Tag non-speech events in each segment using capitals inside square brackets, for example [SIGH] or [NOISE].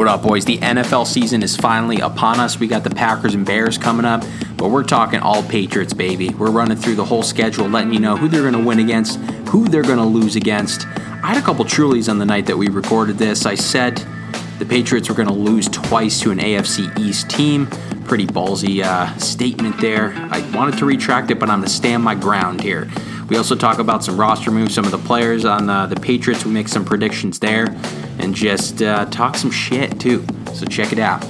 What up, boys? The NFL season is finally upon us. We got the Packers and Bears coming up, but we're talking all Patriots, baby. We're running through the whole schedule, letting you know who they're going to win against, who they're going to lose against. I had a couple Trulies on the night that we recorded this. I said the Patriots were going to lose twice to an AFC East team. Pretty ballsy uh, statement there. I wanted to retract it, but I'm going to stand my ground here. We also talk about some roster moves, some of the players on uh, the Patriots. We make some predictions there, and just uh, talk some shit too. So check it out.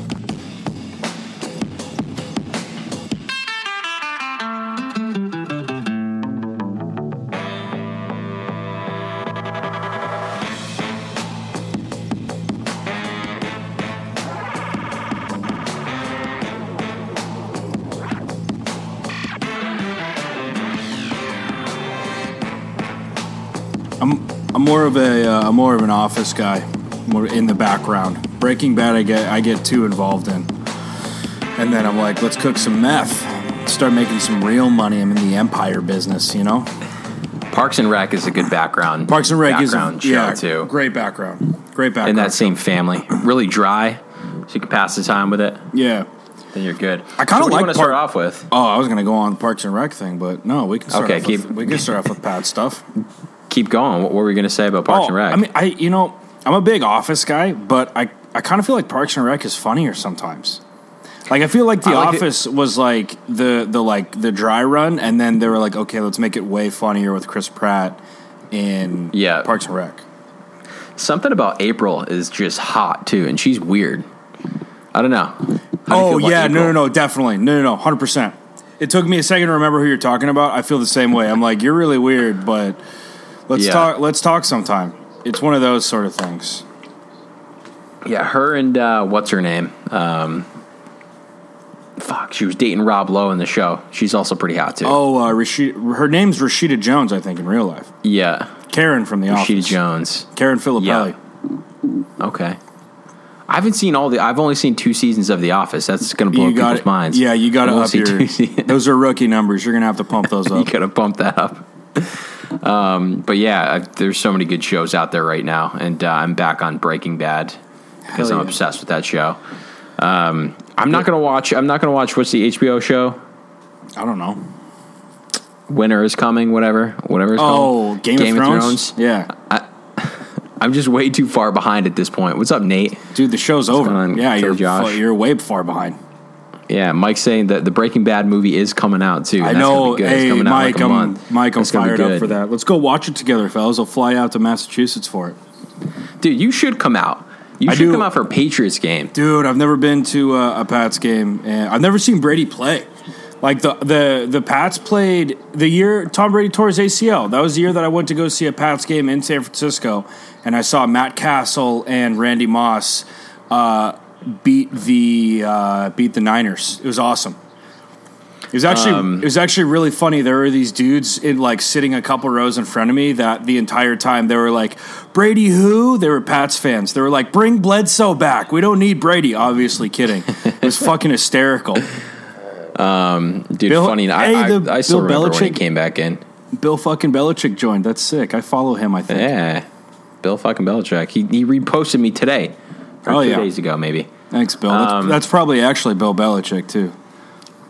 I'm I'm more of a uh, I'm more of an office guy, in the background. Breaking Bad, I get I get too involved in, and then I'm like, let's cook some meth, start making some real money. I'm in the empire business, you know. Parks and Rec is a good background. Parks and Rec background is show yeah, too. great background, great background. In that same family, really dry, so you can pass the time with it. yeah. Then you're good. I So what do you like want to start off with. Oh, I was gonna go on the Parks and Rec thing, but no, we can start. Okay, off with, keep- we can start off with Pat stuff. Keep going. What were we going to say about Parks Oh, and Rec? I mean, I you know I'm a big Office guy, but I I kind of feel like Parks and Rec is funnier sometimes. Like I feel like The like it- Office was like the the like the dry run, and then they were like, okay, let's make it way funnier with Chris Pratt in Yeah. Parks and Rec. Something about April is just hot too, and she's weird. I don't know. Do Oh feel yeah, no, no, no, definitely, no, no, no, hundred percent. It took me a second to remember who you're talking about. I feel the same way. I'm like, you're really weird, but let's Yeah. talk. Let's talk sometime. It's one of those sort of things. Yeah, her and uh, what's her name? Um, fuck, she was dating Rob Lowe in the show. She's also pretty hot too. Oh, uh, Rashida, her name's Rashida Jones, I think, in real life. yeah, Karen from The Rashida Office. Jones. Karen Filippelli. Okay. I haven't seen all the. I've only seen two seasons of The Office. That's going to blow You people's minds. Yeah, you got to up your. [LAUGHS] Those are rookie numbers. You're gonna have to pump [LAUGHS] those up. you got to pump that up. Um, but yeah, I, there's so many good shows out there right now, and uh, I'm back on Breaking Bad because Hell I'm obsessed with that show. Um, I'm not gonna watch. I'm not gonna watch. What's the HBO show? I don't know. Winter is coming. Whatever. Whatever. It's Oh, called. Game, of, Thrones? Yeah, [LAUGHS] I'm just way too far behind at this point. What's up, Nate? dude, the show's over. yeah, you're Josh? you're way far behind. Yeah, Mike's saying that the Breaking Bad movie is coming out too. I know. be good. It's Hey, coming out Mike, like I'm month. Mike. I'm That's fired up for that. Let's go watch it together, fellas. I'll fly out to Massachusetts for it. Dude, you should come out. You I should do. come out for a Patriots game. Dude, I've never been to a, a Pats game, and I've never seen Brady play. Like the the the Pats played the year Tom Brady tore his ACL. That was the year that I went to go see a Pats game in San Francisco, and I saw Matt Cassel and Randy Moss uh, beat the uh, beat the Niners. It was awesome. It was actually Um, it was actually really funny. There were these dudes in like sitting a couple rows in front of me that the entire time they were like, Brady who? They were Pats fans. They were like, bring Bledsoe back. We don't need Brady. Obviously kidding. It was fucking hysterical. [LAUGHS] Um, Dude, Bill- funny. I, hey, I, the- I still Bill remember when he Belichick- came back in. Bill fucking Belichick joined. That's sick. I follow him, I think. Yeah, Bill fucking Belichick. He he reposted me today, Oh, two yeah. days ago maybe. Thanks, Bill. That's, Um, that's probably actually Bill Belichick too.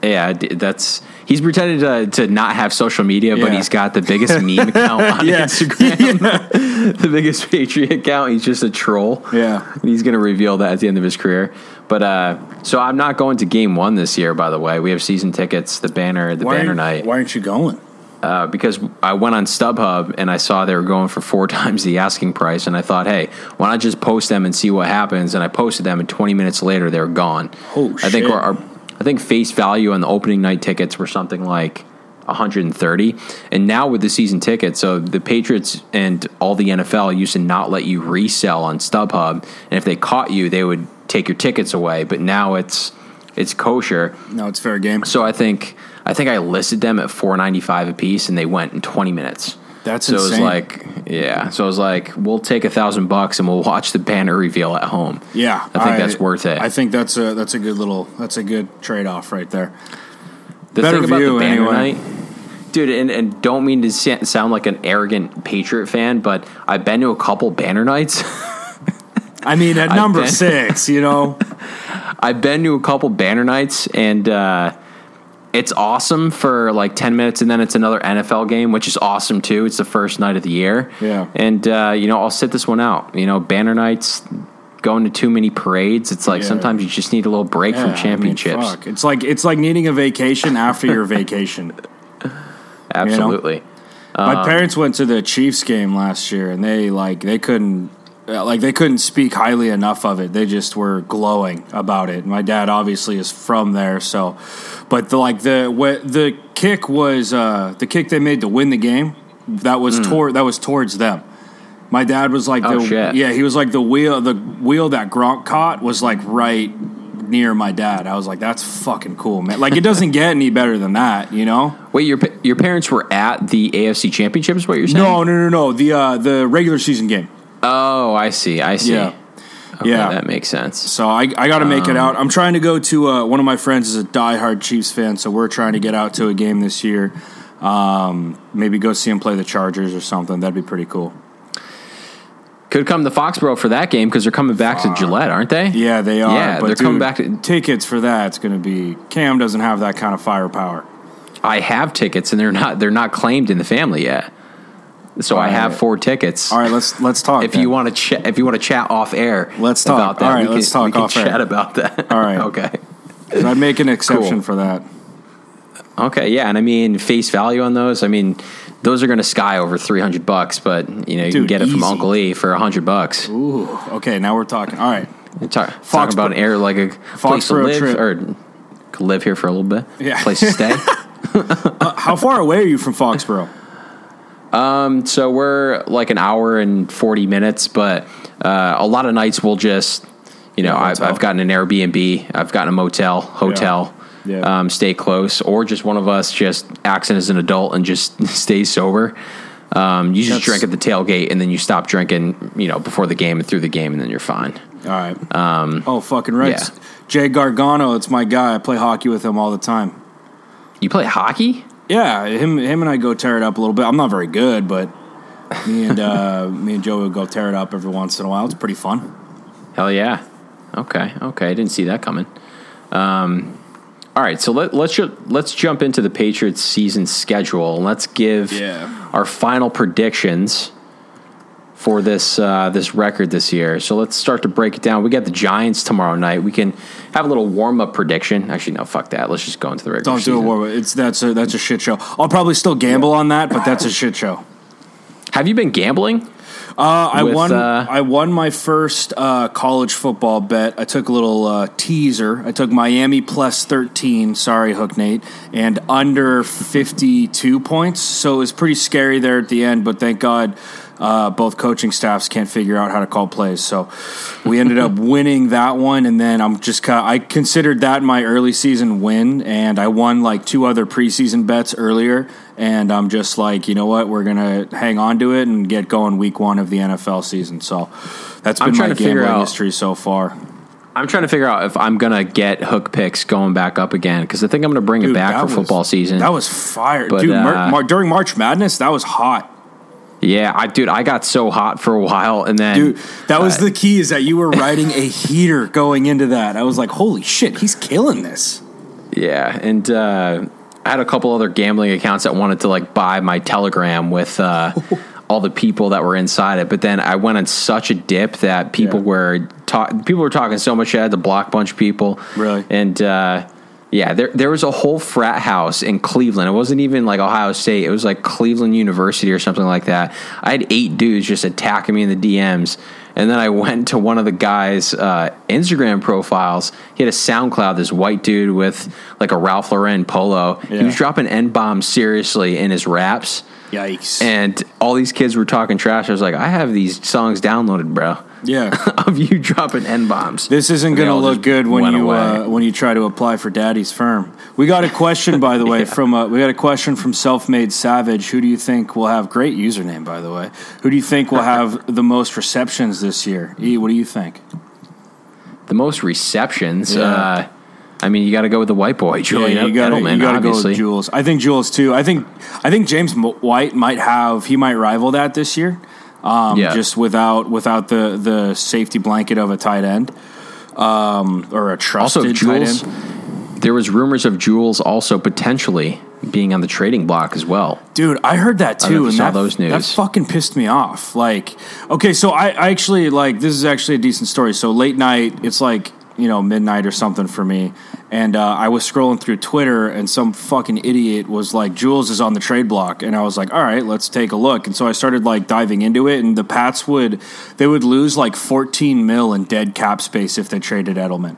Yeah, that's he's pretended to, to not have social media, but he's got the biggest [LAUGHS] meme account on Yeah. Instagram, [LAUGHS] [LAUGHS] the biggest Patriot account. He's just a troll. Yeah. And he's going to reveal that at the end of his career. But uh, so I'm not going to Game One this year. By the way, we have season tickets, the banner, the banner night. Why aren't you going? Uh, because I went on StubHub and I saw they were going for four [LAUGHS] times the asking price, and I thought, hey, why not just post them and see what happens? And I posted them, and 20 minutes later, they're gone. Oh, I think our, our I think face value on the opening night tickets were something like 130, and now with the season tickets, so the Patriots and all the NFL used to not let you resell on StubHub, and if they caught you, they would take your tickets away. But now it's it's kosher. No, it's fair game. So I think I think I listed them at four ninety five a piece, and they went in twenty minutes. That's so it was like yeah. So I was like, we'll take a thousand bucks and we'll watch the banner reveal at home. Yeah, I think that's worth it. I think that's a that's a good little that's a good trade off right there. the better thing about view the banner anyway. night, dude, and, and don't mean to sound like an arrogant Patriot fan, but I've been to a couple banner nights. [LAUGHS] I mean, at number been- six, you know. [LAUGHS] I've been to a couple banner nights and uh, it's awesome for like 10 minutes and then it's another NFL game, which is awesome too. It's the first night of the year. Yeah. And, uh, you know, I'll sit this one out. You know, banner nights, going to too many parades, it's like Yeah. sometimes you just need a little break Yeah, from mean, championships. fuck. It's like it's like needing a vacation after your vacation. [LAUGHS] Absolutely. My parents went to the Chiefs game last year, and they like they couldn't like they couldn't speak highly enough of it. They just were glowing about it. My dad obviously is from there, so but the like the what the kick was uh, the kick they made to win the game. That was toward that was towards them. My dad was like. Oh, the shit. yeah he was like the wheel the wheel that Gronk caught was like right near my dad. I was like that's fucking cool man. Like it doesn't get any better than that, you know. Wait, your your parents were at the AFC Championship, is what you're saying? No, no, no, no. The uh, the regular season game. Oh, I see. I see. Yeah. Okay, Yeah. that makes sense. So I, I got to make it out. I'm trying to go to uh, one of my friends is a diehard Chiefs fan, so we're trying to get out to a game this year. Um, maybe go see him play the Chargers or something. That'd be pretty cool. Could come to Foxborough for that game because they're coming back to Gillette, aren't they? Yeah, they are. Yeah, but they're coming back to- tickets for that. It's going to be Cam doesn't have that kind of firepower. I have tickets, and they're not they're not claimed in the family yet. So I All have right. four tickets. All right, let's let's talk. If then. you want to chat, if you want to chat off air, Let's talk. about that. All right, we let's can, we talk can off air. Chat about that. [LAUGHS] All right. [LAUGHS] okay. I'd make an exception Cool. for that. Okay. Yeah, and I mean face value on those. I mean, those are going to sky over three hundred bucks, but you know you can Dude, get it from. Uncle E for hundred bucks. Ooh, okay. Now we're talking. All right. Talk, Foxborough- talking about an air like a place to live trip. or could live here for a little bit. Yeah. Place to stay. [LAUGHS] Uh, how far away are you from Foxborough? So we're like an hour and 40 minutes, but uh, a lot of nights we'll just, you know, Yeah, I've. I've gotten an Airbnb, I've gotten a motel, hotel, Yeah. Yeah. Um, stay close, or just one of us just acts as an adult and just [LAUGHS] stays sober. Um, you just That's- drink at the tailgate and then you stop drinking, you know, before the game and through the game, and then you're fine. All right. Um, oh, fucking right. yeah. Jay Gargano, it's my guy. I play hockey with him all the time. You play hockey? Yeah, him, him and I go tear it up a little bit. I'm not very good, but me and uh, [LAUGHS] me and Joe would go tear it up every once in a while. It's pretty fun. Hell yeah. Okay. Okay. I didn't see that coming. Um, all right. So let, let's let's jump into the Patriots season schedule and let's give Yeah. our final predictions for this uh, this record this year. So let's start to break it down. We got the Giants tomorrow night. We can have a little warm up prediction. Actually, no, fuck that. Let's just go into the regular Don't do season. it. War. It's that's a that's a shit show. I'll probably still gamble on that, but that's a shit show. Have you been gambling? Uh, I With, won. uh, I won my first uh, college football bet. I took a little uh, teaser. I took Miami plus thirteen. Sorry, Hook Nate, and under fifty-two points. So it was pretty scary there at the end. But thank God, uh, both coaching staffs can't figure out how to call plays. So we ended up [LAUGHS] winning that one. And then I'm just kind. I considered that my early season win, and I won like two other preseason bets earlier. And I'm just like, you know what? We're gonna hang on to it and get going week one of the NFL season. So that's been my gambling out- history so far. I'm trying to figure out if I'm gonna get hook picks going back up again because I think I'm gonna bring it back for was- football season. That was fire, But, dude. Mar- uh, Mar- during March Madness, that was hot, Yeah, I dude, I got so hot for a while, and then dude. That was uh, the key is that you were riding a heater going into that. I was like, holy shit, he's killing this. yeah, and uh, I had a couple other gambling accounts that wanted to like buy my Telegram with uh, [LAUGHS] all the people that were inside it, but then I went on such a dip that people Yeah. were ta- people were talking so much. I had to block a bunch of people, Really? and. Yeah, there there was a whole frat house in Cleveland. It wasn't even like Ohio State. It was like Cleveland University or something like that. I had eight dudes just attacking me in the DMs. And then I [LAUGHS] went to one of the guy's uh, Instagram profiles. He had a SoundCloud, this white dude with like a Ralph Lauren polo. He was dropping N bombs seriously in his raps. Yikes! And all these kids were talking trash. I was like, I have these songs downloaded, bro, yeah, [LAUGHS] of you dropping N bombs. this isn't going to look good when you uh, when you try to apply for Daddy's firm. We got a question, by the [LAUGHS] way, from uh, we got a question from Self Made Savage. Who do you think will have great username? By the way, who do you think will have [LAUGHS] the most receptions this year? E, what do you think? the most receptions. Yeah. Uh, I mean, you got to go with the white boy, Julian yeah, you gotta, Edelman, you gotta go with Jules. I think Jules too. I think I think James White might have he might rival that this year. Um, Yeah. just without without the the safety blanket of a tight end um, or a Also, trusted tight end. There was rumors of Jules also potentially being on the trading block as well. Dude, I heard that too, and saw that, those news. that fucking pissed me off. Like, okay, so I, I actually like this is actually a decent story. So late night, it's like you know midnight or something for me, and uh, I was scrolling through Twitter, and some fucking idiot was like, "Jules is on the trade block," and I was like, "All right, let's take a look." And so I started like diving into it, and the Pats would they would lose like 14 mil in dead cap space if they traded Edelman.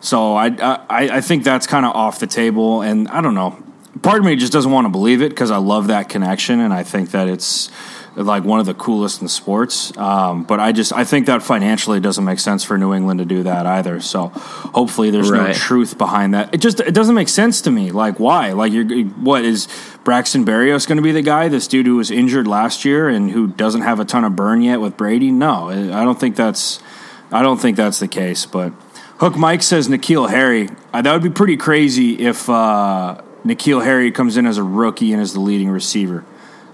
So I I, I think that's kind of off the table, and I don't know. Part of me just doesn't want to believe it because I love that connection, and I think that it's like one of the coolest in sports. Um, but I just I think that financially doesn't make sense for New England to do that either. So hopefully there's no truth behind that. It just it doesn't make sense to me. Like why? Like you're what is Braxton Berrios going to be the guy? This dude who was injured last year and who doesn't have a ton of burn yet with Brady? No, I don't think that's I don't think that's the case. But Hook Mike says N'Keal Harry. Uh, that would be pretty crazy if uh, N'Keal Harry comes in as a rookie and is the leading receiver.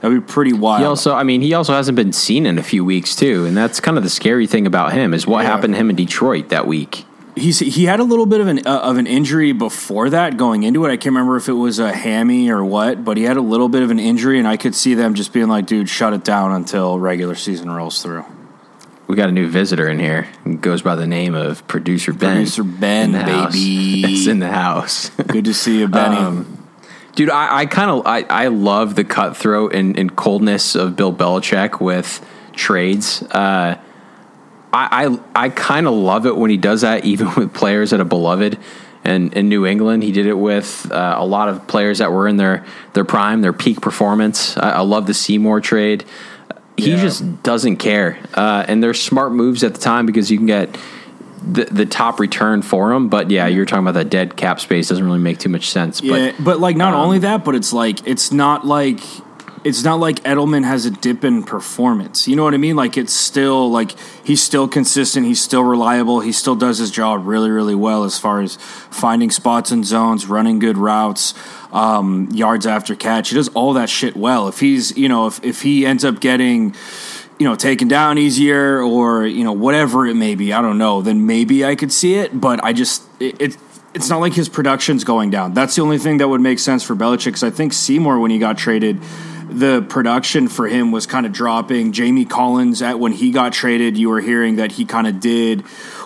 That would be pretty wild. He also, I mean, he also hasn't been seen in a few weeks too, and that's kind of the scary thing about him is what Yeah. happened to him in Detroit that week. He's he had a little bit of an uh, of an injury before that going into it. I can't remember if it was a hammy or what, but he had a little bit of an injury, and I could see them just being like, "Dude, shut it down until regular season rolls through." We got a new visitor in here. He goes by the name of Producer Ben. Producer Ben, baby. [LAUGHS] It's in the house. Good to see you, Benny. Um, Dude, I, I kind of I, I love the cutthroat and, and coldness of Bill Belichick with trades. Uh, I I, I kind of love it when he does that, [LAUGHS] even with players that are beloved. And in New England, he did it with uh, a lot of players that were in their their prime, their peak performance. I, I love the Seymour trade. He Yeah. just doesn't care, uh, and they're smart moves at the time because you can get the, the top return for him. But yeah, you're talking about that dead cap space doesn't really make too much sense. Yeah, but but, like not um, only that, but it's like it's not like it's not like Edelman has a dip in performance. You know what I mean? Like it's still like he's still consistent, he's still reliable, he still does his job really, really well as far as finding spots and zones, running good routes, um, yards after catch. He does all that shit well. If he's you know, if if he ends up getting you know, taken down easier or, you know, whatever it may be, I don't know, then maybe I could see it. But I just, it, it it's not like his production's going down. That's the only thing that would make sense for Belichick because I think Seymour, when he got traded, the production for him was kind of dropping. Jamie Collins, at when he got traded, you were hearing that he kind of did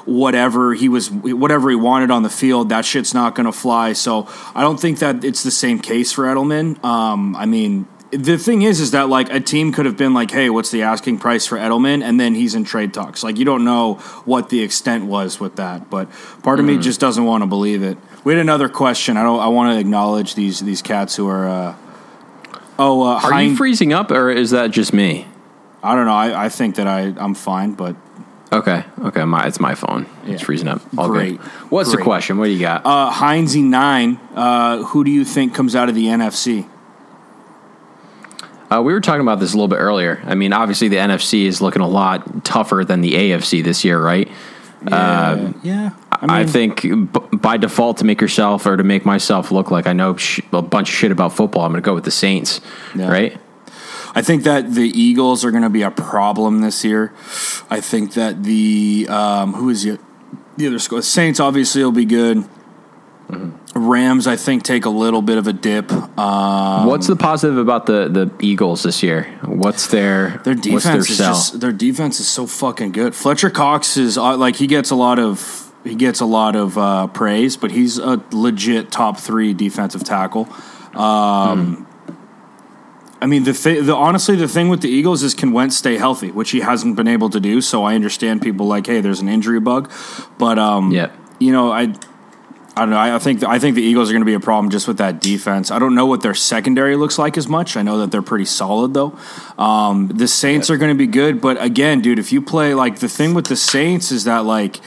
whatever he was, whatever he wanted on the field. That shit's not going to fly. So I don't think that it's the same case for Edelman. Um, I mean, the thing is, is that like a team could have been like, "Hey, what's the asking price for Edelman?" and then he's in trade talks. Like you don't know what the extent was with that, but part of me just doesn't want to believe it. We had another question. I don't. I want to acknowledge these these cats who are. Uh, oh, uh, Are you freezing up, or is that just me? I don't know. I, I think that I I'm fine, but Okay, okay, my it's my phone. It's Yeah. freezing up. All Great. good. What's the question? What do you got? uh, Heinze nine. Uh, who do you think comes out of the NFC? Uh, we were talking about this a little bit earlier. I mean, obviously the NFC is looking a lot tougher than the AFC this year, right? Yeah, yeah. I, think b- by default to make yourself or to make myself look like I know sh- a bunch of shit about football, I'm going to go with the Saints, Yeah. right? I think that the Eagles are going to be a problem this year. I think that the um, who is the, the other squad? Saints obviously will be good. Rams, I think, take a little bit of a dip. Um, What's the positive about the, the Eagles this year? What's their their defense their is sell? just their defense is so fucking good. Fletcher Cox is uh, like he gets a lot of he gets a lot of uh, praise, but he's a legit top three defensive tackle. Um, I mean, the, th- the honestly, the thing with the Eagles is can Wentz stay healthy, which he hasn't been able to do. So I understand people like, hey, there's an injury bug, but um, Yeah. you know, I. I don't know. I think I think the Eagles are going to be a problem just with that defense. I don't know what their secondary looks like as much. I know that they're pretty solid though. Um, the Saints are going to be good, but again, dude, if you play like the thing with the Saints is that like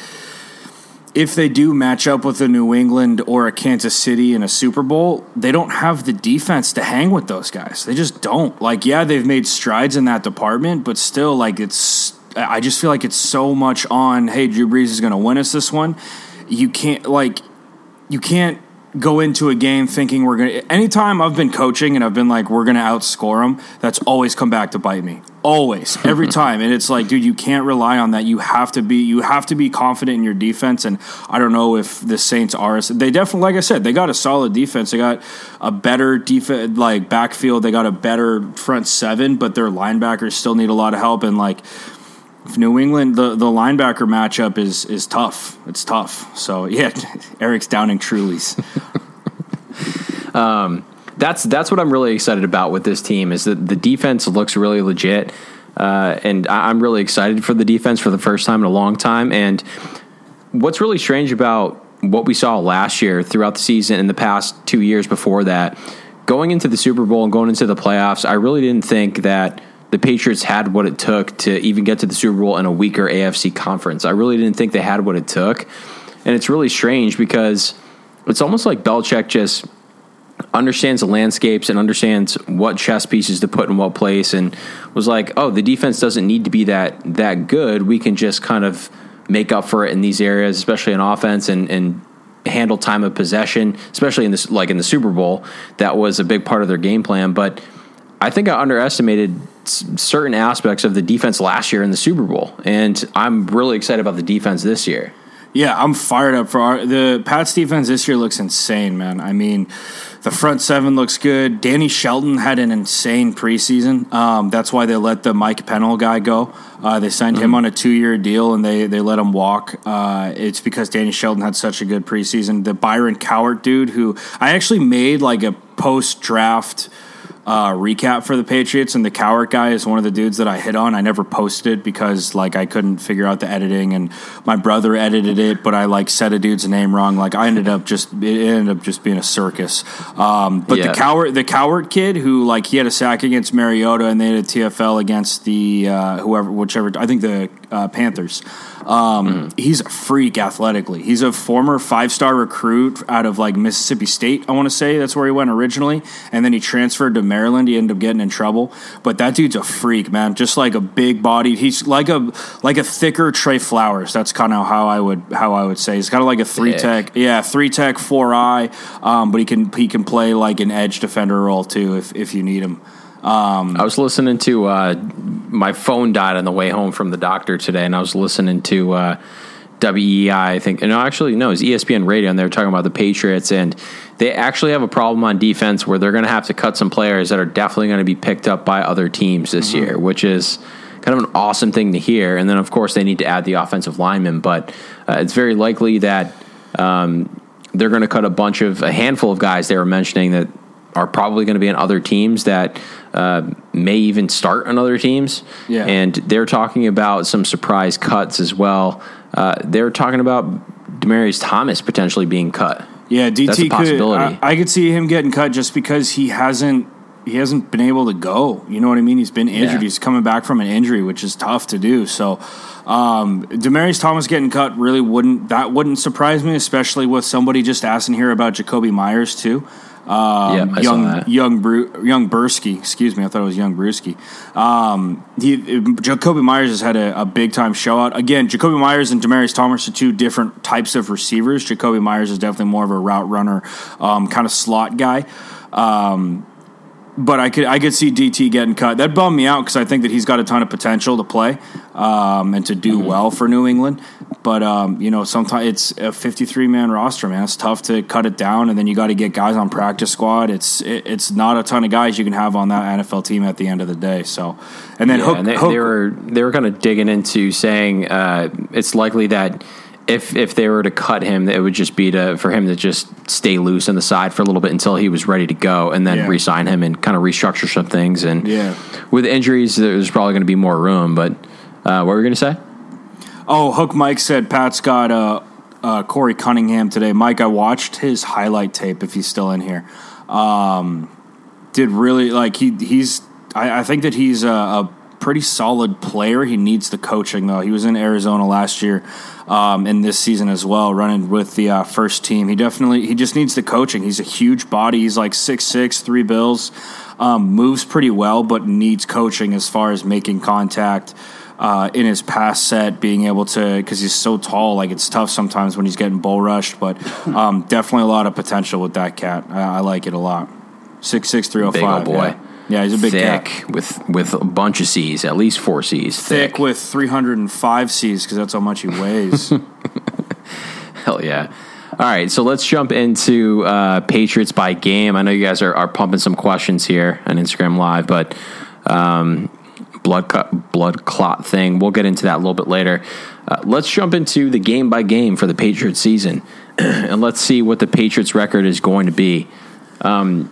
if they do match up with a New England or a Kansas City in a Super Bowl, they don't have the defense to hang with those guys. They just don't. Like, yeah, they've made strides in that department, but still, like, it's. I just feel like it's so much on. Hey, Drew Brees is going to win us this one. You can't like. You can't go into a game thinking we're going to. Anytime I've been coaching and I've been like, we're going to outscore them, that's always come back to bite me. Always, [LAUGHS] every time, and it's like, dude, you can't rely on that. You have to be, you have to be confident in your defense. And I don't know if the Saints are. They definitely, like I said, they got a solid defense. They got a better defense, like backfield. They got a better front seven, but their linebackers still need a lot of help. And like New England, the, the linebacker matchup is is tough. It's tough. So [LAUGHS] yeah, Eric's downing Trulies. [LAUGHS] um, that's that's what I'm really excited about with this team is that the defense looks really legit, uh, and I'm really excited for the defense for the first time in a long time. And what's really strange about what we saw last year throughout the season and the past two years before that, going into the Super Bowl and going into the playoffs, I really didn't think that the Patriots had what it took to even get to the Super Bowl in a weaker AFC conference. I really didn't think they had what it took. And it's really strange because it's almost like Belichick just understands the landscapes and understands what chess pieces to put in what place and was like, "Oh, the defense doesn't need to be that that good. We can just kind of make up for it in these areas, especially in offense and and handle time of possession, especially in this like in the Super Bowl. That was a big part of their game plan, but I think I underestimated certain aspects of the defense last year in the Super Bowl, and I'm really excited about the defense this year. Yeah, I'm fired up for our, the Pats defense this year looks insane, man. I mean, the front seven looks good. Danny Shelton had an insane preseason. Um, that's why they let the Mike Pennel guy go. Uh, they signed mm-hmm. him on a two year deal and they, they let him walk. Uh, it's because Danny Shelton had such a good preseason. The Byron Cowart dude, who I actually made like a post draft uh, recap for the Patriots, and the Cowart guy is one of the dudes that I hit on. I never posted because like I couldn't figure out the editing, and my brother edited it, but I like said a dude's name wrong. Like I ended up just it ended up just being a circus. Um, but yeah. the Cowart the Cowart kid who like he had a sack against Mariota, and they had a TFL against the uh, whoever whichever I think the uh, Panthers. Um, mm. He's a freak athletically. He's a former five star recruit out of like Mississippi State. I want to say that's where he went originally, and then he transferred to Maryland. He ended up getting in trouble, but that dude's a freak, man. Just like a big body. He's like a like a thicker Trey Flowers. That's kind of how I would how I would say. He's kind of like a three tech, yeah, three tech, four eye. Um, but he can he can play like an edge defender role too if if you need him. Um, I was listening to uh, my phone died on the way home from the doctor today, and I was listening to uh, WEEI. I think, and actually, no, it's ESPN Radio, and they were talking about the Patriots, and they actually have a problem on defense where they're going to have to cut some players that are definitely going to be picked up by other teams this mm-hmm. year, which is kind of an awesome thing to hear. And then, of course, they need to add the offensive lineman, but uh, it's very likely that. Um, they're going to cut a bunch of a handful of guys they were mentioning that are probably going to be in other teams that uh, may even start on other teams. Yeah. And they're talking about some surprise cuts as well. Uh, they're talking about Demaryius Thomas potentially being cut. Yeah, DT could. I, I, could see him getting cut just because he hasn't he hasn't been able to go. You know what I mean? He's been injured. Yeah. He's coming back from an injury, which is tough to do. So, um, Demaryius Thomas getting cut really wouldn't that wouldn't surprise me, especially with somebody just asking here about Jakobi Meyers too. Um, yeah, young young Bru- young Bursky, excuse me, I thought it was young Brewski. Um, he Jakobi Meyers has had a, a big time show out. Again, Jakobi Meyers and Demaryius Thomas are two different types of receivers. Jakobi Meyers is definitely more of a route runner, um, kind of slot guy. Um, but I could I could see DT getting cut. That bummed me out because I think that he's got a ton of potential to play um, and to do mm-hmm. well for New England. But um, you know, sometimes it's a 53 man roster, man. It's tough to cut it down, and then you got to get guys on practice squad. It's it, it's not a ton of guys you can have on that NFL team at the end of the day. So, and then yeah, Hook, and they, Hook, they, were they were kind of digging into saying uh, it's likely that if if they were to cut him, it would just be to for him to just stay loose on the side for a little bit until he was ready to go, and then yeah. re-sign him and kind of restructure some things. And yeah. with injuries, there's probably going to be more room. But uh, what were you going to say? Oh, Hook Mike said Pat's got uh, uh, Korey Cunningham today. Mike, I watched his highlight tape. If he's still in here, um, did really like he he's. I, I think that he's a, a pretty solid player. He needs the coaching though. He was in Arizona last year um, in this season as well, running with the uh, first team. He definitely he just needs the coaching. He's a huge body. He's like six six, three bills, um, moves pretty well, but needs coaching as far as making contact. Uh, in his pass set, being able to because he's so tall, like it's tough sometimes when he's getting bull rushed. But [LAUGHS] um, definitely a lot of potential with that cat. I, I like it a lot. Six six three zero oh five. boy. Yeah, he's a big thick cat. with with a bunch of C's, at least four C's. Thick, with 305 C's because that's how much he weighs. [LAUGHS] Hell yeah. All right, so let's jump into uh, Patriots by game. I know you guys are, are pumping some questions here on Instagram Live, but um, blood cut, blood clot thing. We'll get into that a little bit later. Uh, let's jump into the game by game for the Patriots season, [CLEARS THROAT] and let's see what the Patriots record is going to be. Um,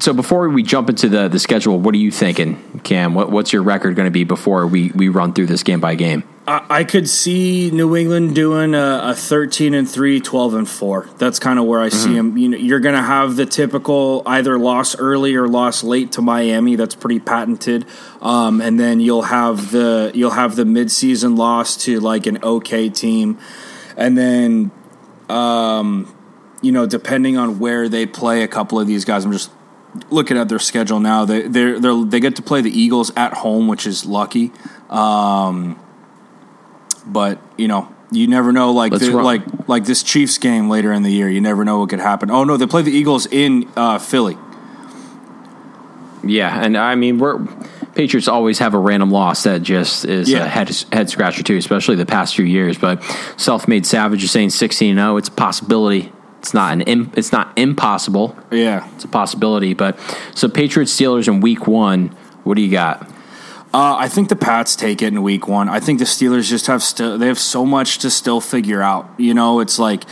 so before we jump into the the schedule, what are you thinking, Cam? What, what's your record going to be before we we run through this game by game? I, I could see New England doing a, a 13 and 3, 12 and 4. That's kind of where I see them. You know, you're going to have the typical either loss early or loss late to Miami. That's pretty patented. Um, and then you'll have the you'll have the midseason loss to like an okay team, and then um, you know depending on where they play a couple of these guys. I'm just looking at their schedule now. They they they they get to play the Eagles at home, which is lucky. Um, but you know, you never know. Like the, like like this Chiefs game later in the year, you never know what could happen. Oh no, they play the Eagles in uh, Philly. Yeah, and I mean we're Patriots always have a random loss that just is Yeah. a head head scratcher too, especially the past few years. But self-made savage is saying sixteen zero. It's a possibility. It's not an im- it's not impossible. Yeah, It's a possibility. But so Patriots Steelers in week one. What do you got? Uh, I think the Pats take it in week one. I think the Steelers just have still they have so much to still figure out. You know, it's like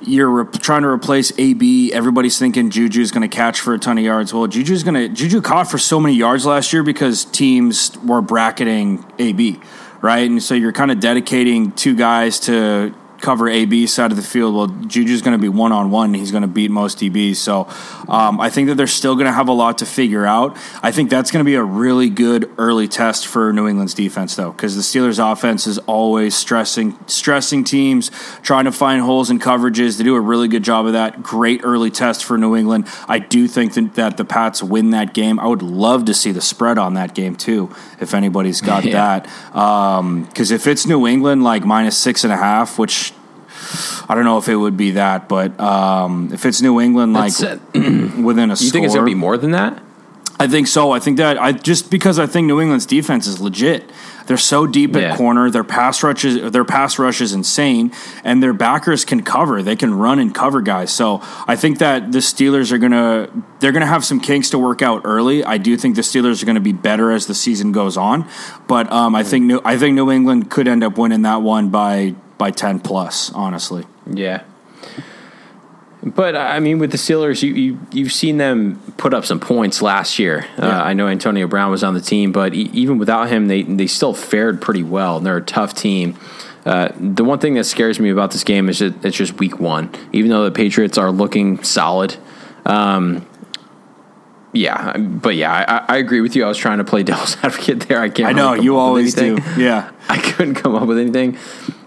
you're re- trying to replace AB. Everybody's thinking Juju's going to catch for a ton of yards. Well, Juju's going to Juju caught for so many yards last year because teams were bracketing AB, right? And so you're kind of dedicating two guys to cover AB side of the field. Well, Juju's going to be one on one. He's going to beat most DBs. So um, I think that they're still going to have a lot to figure out. I think that's going to be a really good early test for New England's defense, though, because the Steelers' offense is always stressing stressing teams, trying to find holes in coverages. They do a really good job of that. Great early test for New England. I do think that, that the Pats win that game. I would love to see the spread on that game too, if anybody's got [LAUGHS] Yeah. that. Because if it's New England like minus six and a half, which I don't know if it would be that, but um, if it's New England like [CLEARS THROAT] within a score. you score, think it's going to be more than that? I think so. I think that I just because I think New England's defense is legit. They're so deep at Yeah. corner. Their pass rush is their pass rush is insane, and their backers can cover. They can run and cover guys. So I think that the Steelers are gonna they're gonna have some kinks to work out early. I do think the Steelers are gonna be better as the season goes on, but um, I think New I think New England could end up winning that one by by ten plus. Honestly, Yeah. But I mean, with the Steelers, you, you you've seen them put up some points last year. Uh, I know Antonio Brown was on the team, but e- even without him, they they still fared pretty well. And they're a tough team. Uh, the one thing that scares me about this game is that it's just week one. Even though the Patriots are looking solid, um, yeah. But yeah, I, I agree with you. I was trying to play [LAUGHS] devil's advocate there. I can't. I know really you always do. Yeah. [LAUGHS] I couldn't come up with anything.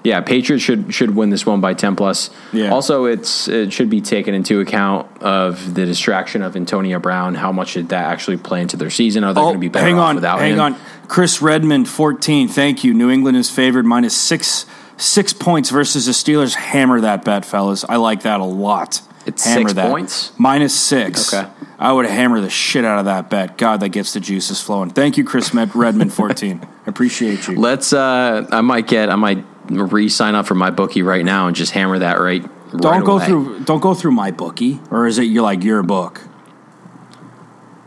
Yeah, Patriots should should win this one by ten plus. Yeah. Also, it's it should be taken into account of the distraction of Antonio Brown. How much did that actually play into their season? Are they going to be better Oh, hang off on, without hang him? on. Chris Redmond, fourteen. Thank you. New England is favored minus six six points versus the Steelers. Hammer that bet, fellas. I like that a lot. It's hammer six that. points? minus six. Okay. I would hammer the shit out of that bet. God, that gets the juices flowing. Thank you, Chris Redmond, fourteen. I [LAUGHS] appreciate you. Let's. Uh, I might get. I might re-sign up for my bookie right now and just hammer that right. don't right go away. through. Don't go through my bookie, or is it you're like your book?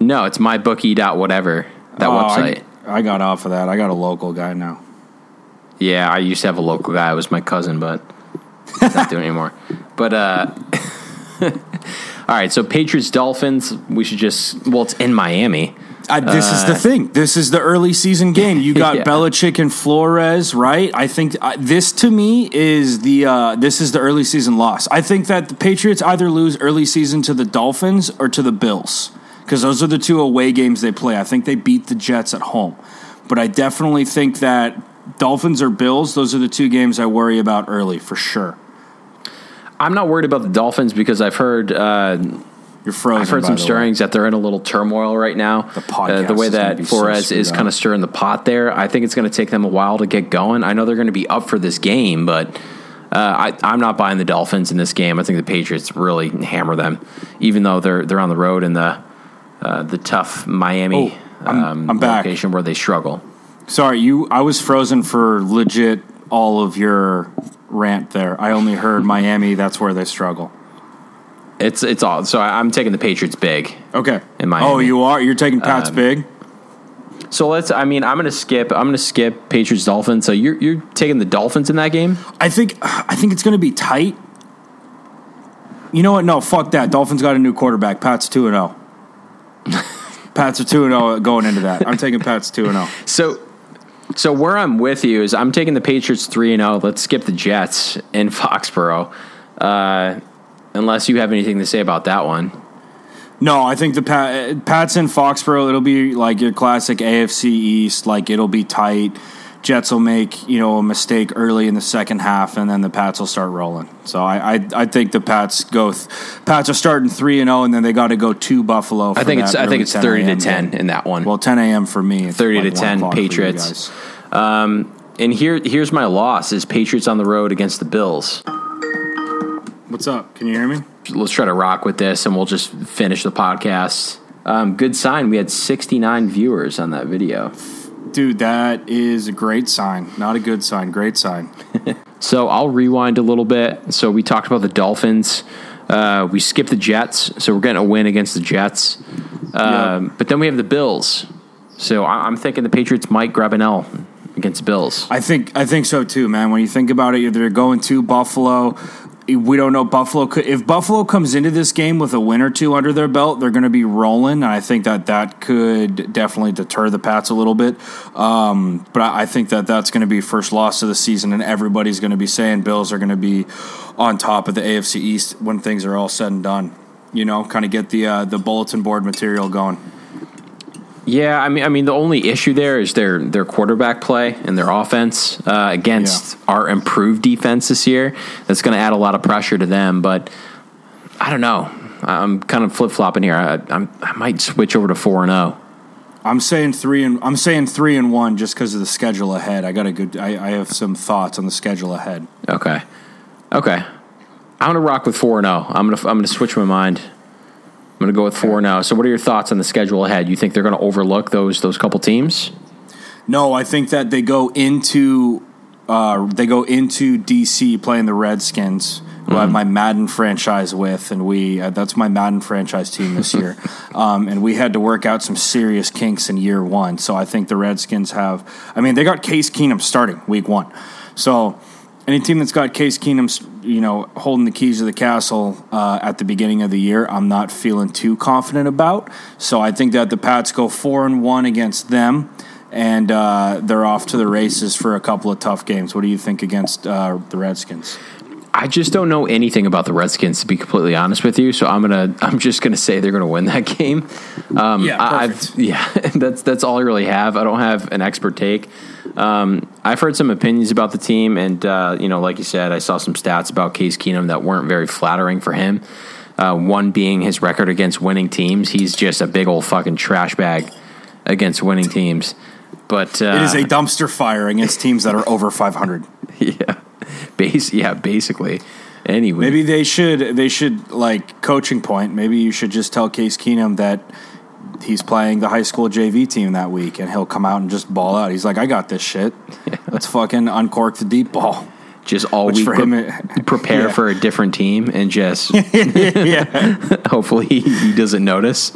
No, it's my bookie dot whatever that Oh, website. I, I got off of that. I got a local guy now. Yeah, I used to have a local guy. It was my cousin, but he's not doing anymore. [LAUGHS] But uh, [LAUGHS] all right, so Patriots Dolphins. We should just. Well, it's in Miami. I, this is the thing. This is the early season [LAUGHS] game. You got Yeah. Belichick and Flores, right? I think uh, this to me is the uh, this is the early season loss. I think that the Patriots either lose early season to the Dolphins or to the Bills because those are the two away games they play. I think they beat the Jets at home, but I definitely think that Dolphins or Bills. Those are the two games I worry about early for sure. I'm not worried about the Dolphins because I've heard uh, You're frozen. I've heard some the way. stirrings that they're in a little turmoil right now. The podcast the way that be so Flores is kind of stirring the pot there, I think it's going to take them a while to get going. I know they're going to be up for this game, but uh, I, I'm not buying the Dolphins in this game. I think the Patriots really hammer them, even though they're they're on the road in the uh, the tough Miami Oh, I'm- um, I'm location where they struggle. Sorry, you. I was frozen for legit all of your rant there. I only heard Miami. That's where they struggle. It's it's all so I, I'm taking the Patriots big. Okay. In my Oh, you are. You're taking Pat's Um, big. So let's. I mean, I'm going to skip. I'm going to skip Patriots Dolphins. So you're you're taking the Dolphins in that game. I think. I think it's going to be tight. You know what? No, fuck that. Dolphins got a new quarterback. Pat's two and zero. [LAUGHS] Pats are two and zero going into that. I'm taking Pat's two and zero. So, so where I'm with you is I'm taking the Patriots three and zero. Let's skip the Jets in Foxborough, uh, unless you have anything to say about that one. No, I think the Pat, Pats in Foxborough. It'll be like your classic AFC East. Like it'll be tight. Jets will make you know a mistake early in the second half, and then the Pats will start rolling. So I I, I think the Pats go. Th- Pats are starting three and zero, and then they got to go to Buffalo. For I think it's I think it's thirty to ten game. in that one. Well, ten a.m. for me. 30 to like 1 10 o'clock for you Patriots. Um, and here here's my loss: is Patriots on the road against the Bills. What's up? Can you hear me? Let's try to rock with this, and we'll just finish the podcast. Um, good sign. We had 69 viewers on that video. Dude, that is a great sign. Not a good sign. Great sign. [LAUGHS] So I'll rewind a little bit. So we talked about the Dolphins. Uh, we skipped the Jets, so we're getting a win against the Jets. Um, But then we have the Bills. So I- I'm thinking the Patriots might grab an L against Bills. I think I think so too, man. When you think about it, they're going to Buffalo. We don't know Buffalo. Could, if Buffalo comes into this game with a win or two under their belt, they're going to be rolling, and I think that that could definitely deter the Pats a little bit. Um, but I, think that that's going to be first loss of the season, and everybody's going to be saying Bills are going to be on top of the AFC East when things are all said and done. You know, kind of get the uh, the bulletin board material going. Yeah, I mean, I mean, the only issue there is their their quarterback play and their offense uh, against our improved defense this year. That's going to add a lot of pressure to them. But I don't know. I'm kind of flip flopping here. I, I'm, I might switch over to four and oh. zero. I'm saying three and I'm saying three and one just because of the schedule ahead. I got a good. I, I have some thoughts on the schedule ahead. Okay. Okay. I'm gonna rock with four and zero. I'm gonna I'm gonna switch my mind. I'm gonna go with four now. So, what are your thoughts on the schedule ahead? You think they're gonna overlook those those couple teams? No, I think that they go into uh, they go into DC playing the Redskins, who I have my Madden franchise with, and we uh, that's my Madden franchise team this year. [LAUGHS] um, and we had to work out some serious kinks in year one. So I think the Redskins have. I mean, they got Case Keenum starting week one, so. Any team that's got Case Keenum, you know, holding the keys to the castle uh, at the beginning of the year, I'm not feeling too confident about. So I think that the Pats go four and one against them, and uh, they're off to the races for a couple of tough games. What do you think against uh, the Redskins? I just don't know anything about the Redskins to be completely honest with you. So I'm gonna I'm just gonna say they're gonna win that [LAUGHS] game. Um, Yeah, I- I've, [LAUGHS] yeah. That's that's all I really have. I don't have an expert take. Um, I've heard some opinions about the team, and uh, you know, like you said, I saw some stats about Case Keenum that weren't very flattering for him. Uh, one being his record against winning teams. He's just a big old fucking trash bag against winning teams. But uh, It is a dumpster fire against teams that are over 500. [LAUGHS] yeah, [LAUGHS] base yeah, basically. Anyway, Maybe they should they should like coaching point. Maybe you should just tell Case Keenum that he's playing the high school JV team that week, and he'll come out and just ball out. He's like, I got this shit. [LAUGHS] Let's fucking uncork the deep ball. just all Which week for him, [LAUGHS] prepare yeah. for a different team and just yeah, hopefully he, he doesn't notice.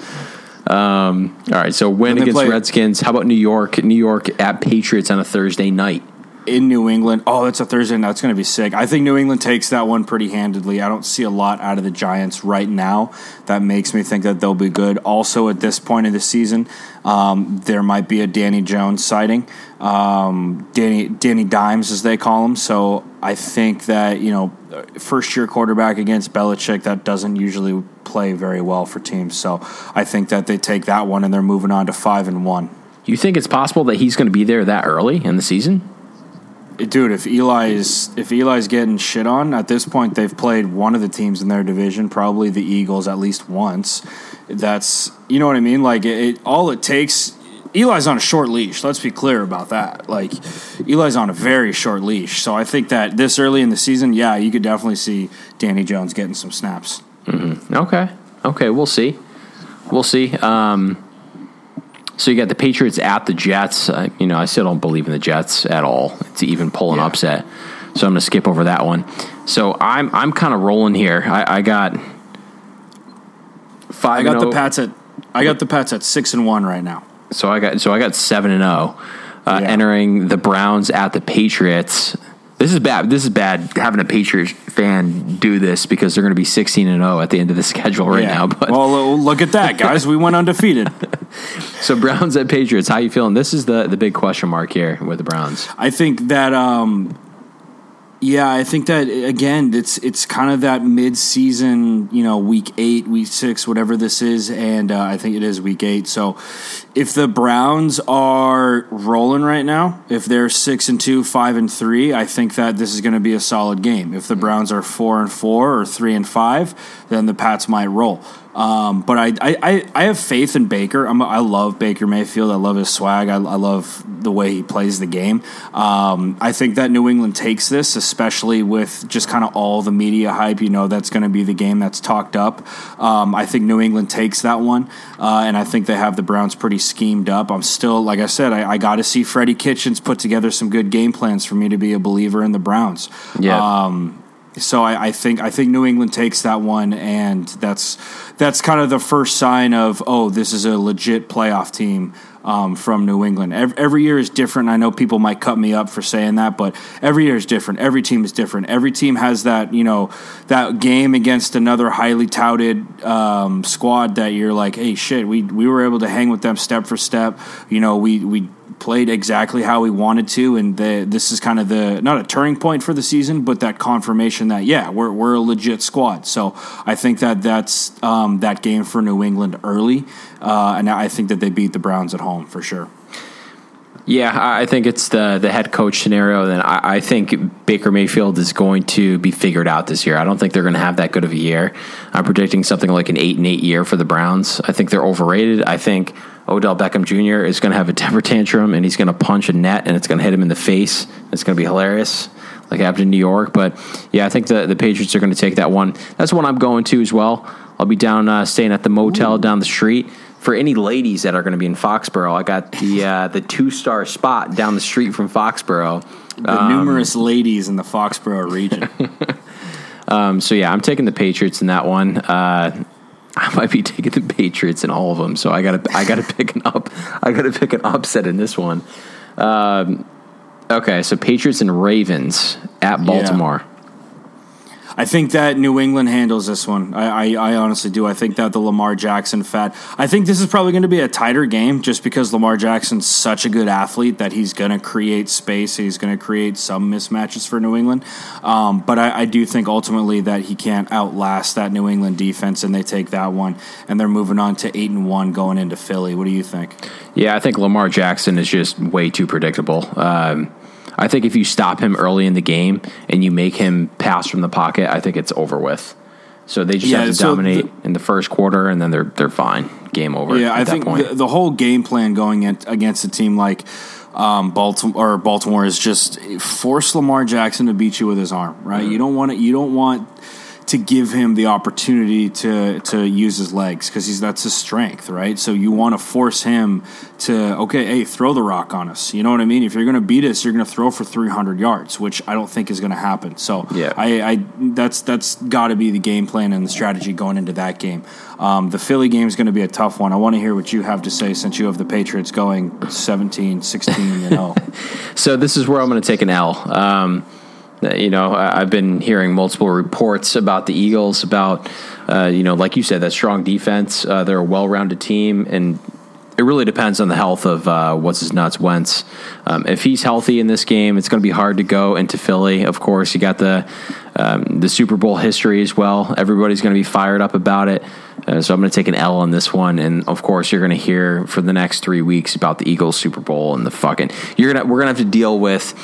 Um, all right, so win against play- Redskins. How about New York? New York at Patriots on a Thursday night. In New England. Oh, that's a Thursday. night. That's going to be sick. I think New England takes that one pretty handedly. I don't see a lot out of the Giants right now. That makes me think that they'll be good. Also, at this point in the season, um, there might be a Danny Jones sighting, um, Danny Danny Dimes as they call him. So I think that you know, first year quarterback against Belichick that doesn't usually play very well for teams. So I think that they take that one and they're moving on to five and one. You think it's possible that he's going to be there that early in the season? Dude, if Eli is if Eli's getting shit on at this point, they've played one of the teams in their division, probably the Eagles, at least once. That's you know what I mean. Like it, it all it takes. Eli's on a short leash. Let's be clear about that. Like Eli's on a very short leash. So I think that this early in the season, yeah, you could definitely see Danny Jones getting some snaps. Okay, okay, we'll see. we'll see. Um, so you got the Patriots at the Jets. Uh, you know, I still don't believe in the Jets at all to even pull an Yeah. upset. So I'm going to skip over that one. So I'm I'm kind of rolling here. I, I got five. I got the oh- Pats at I got the Pats at six and one right now. So I got so I got seven and zero, uh, Yeah. entering the Browns at the Patriots. This is bad. This is bad having a Patriots fan do this because they're going to be sixteen and zero at the end of the [LAUGHS] schedule right Yeah. now. But well, look at that, guys. We went undefeated. [LAUGHS] so Browns at Patriots, how you feeling? This is the the big question mark here with the Browns. I think that um yeah, I think that again it's it's kind of that mid-season, you know, week 8, week 6, whatever this is and uh, I think it is week 8. So if the Browns are rolling right now, if they're 6 and 2, 5 and 3, I think that this is going to be a solid game. If the Browns are 4 and 4 or 3 and 5, then the Pats might roll. Um, but I, I, I, I have faith in Baker. I'm, I love Baker Mayfield. I love his swag. I, I love the way he plays the game. Um, I think that New England takes this, especially with just kind of all the media hype. You know, that's going to be the game that's talked up. Um, I think New England takes that one, uh, and I think they have the Browns pretty schemed up. I'm still, like I said, I, I got to see Freddie Kitchens put together some good game plans for me to be a believer in the Browns. Yeah. Um, so I, I think I think New England takes that one, and that's that's kind of the first sign of oh, this is a legit playoff team um, from New England. Every, every year is different. I know people might cut me up for saying that, but every year is different. Every team is different. Every team has that you know that game against another highly touted um, squad that you're like, hey, shit, we we were able to hang with them step for step. You know, we we played exactly how we wanted to, and the, this is kind of the not a turning point for the season, but that confirmation that yeah, we're we're a legit squad. So I think that that's um, that game for New England early, uh, and I think that they beat the Browns at home for sure. Yeah, I I think it's the the head coach scenario. Then I, I think Baker Mayfield is going to be figured out this year. I don't think they're going to have that good of a year. I'm predicting something like an eight and eight year for the Browns. I think they're overrated. I think Odell Beckham Jr. is going to have a temper tantrum and he's going to punch a net and it's going to hit him in the face. It's going to be hilarious, like happened in New York. But yeah, I think the the Patriots are going to take that one. That's one I'm going to as well. I'll be down uh, staying at the motel down the street. For any ladies that are going to be in Foxborough, I got the uh, the two star spot down the street from Foxborough. The numerous ladies in the Foxborough region. [LAUGHS] Um, so yeah, I'm taking the Patriots in that one. Uh, I might be taking the Patriots in all of them. So I got to I got to [LAUGHS] pick an up. I got to pick an upset in this one. Um, okay, so Patriots and Ravens at Baltimore. I think that New England handles this one. I, I, I honestly do. I think that the Lamar Jackson fat. I think this is probably going to be a tighter game just because Lamar Jackson's such a good athlete that he's going to create space. He's going to create some mismatches for New England. Um, but I, I do think ultimately that he can't outlast that New England defense, and they take that one, and they're moving on to eight and one going into Philly. What do you think? Yeah, I think Lamar Jackson is just way too predictable. Um, I think if you stop him early in the game and you make him pass from the pocket, I think it's over with. So they just Yeah, have to so dominate the- in the first quarter, and then they're they're fine. Game over. Yeah, at I that think point. the, the whole game plan going in, against a team like um, Baltimore or Baltimore is just force Lamar Jackson to beat you with his arm, right? You don't want to. You don't want to give him the opportunity to to use his legs because he's that's his strength, right? So you want to force him to okay, hey, throw the rock on us. You know what I mean? If you're going to beat us, you're going to throw for 300 yards, which I don't think is going to happen. So Yeah. I, I that's that's got to be the game plan and the strategy going into that game. Um, the Philly game is going to be a tough one. I want to hear what you have to say since you have the Patriots going 17, 16, and [LAUGHS] 0. So this is where I'm going to take an L. Um, you know, I've been hearing multiple reports about the Eagles, about uh, you know, like you said, that strong defense. Uh, they're a well-rounded team, and it really depends on the health of uh, what's his nuts Wentz. Um, if he's healthy in this game, it's going to be hard to go into Philly. Of course, you got the um, the Super Bowl history as well. Everybody's going to be fired up about it. Uh, so I'm going to take an L on this one, and of course, you're going to hear for the next three weeks about the Eagles Super Bowl and the fucking. You're gonna we're gonna have to deal with.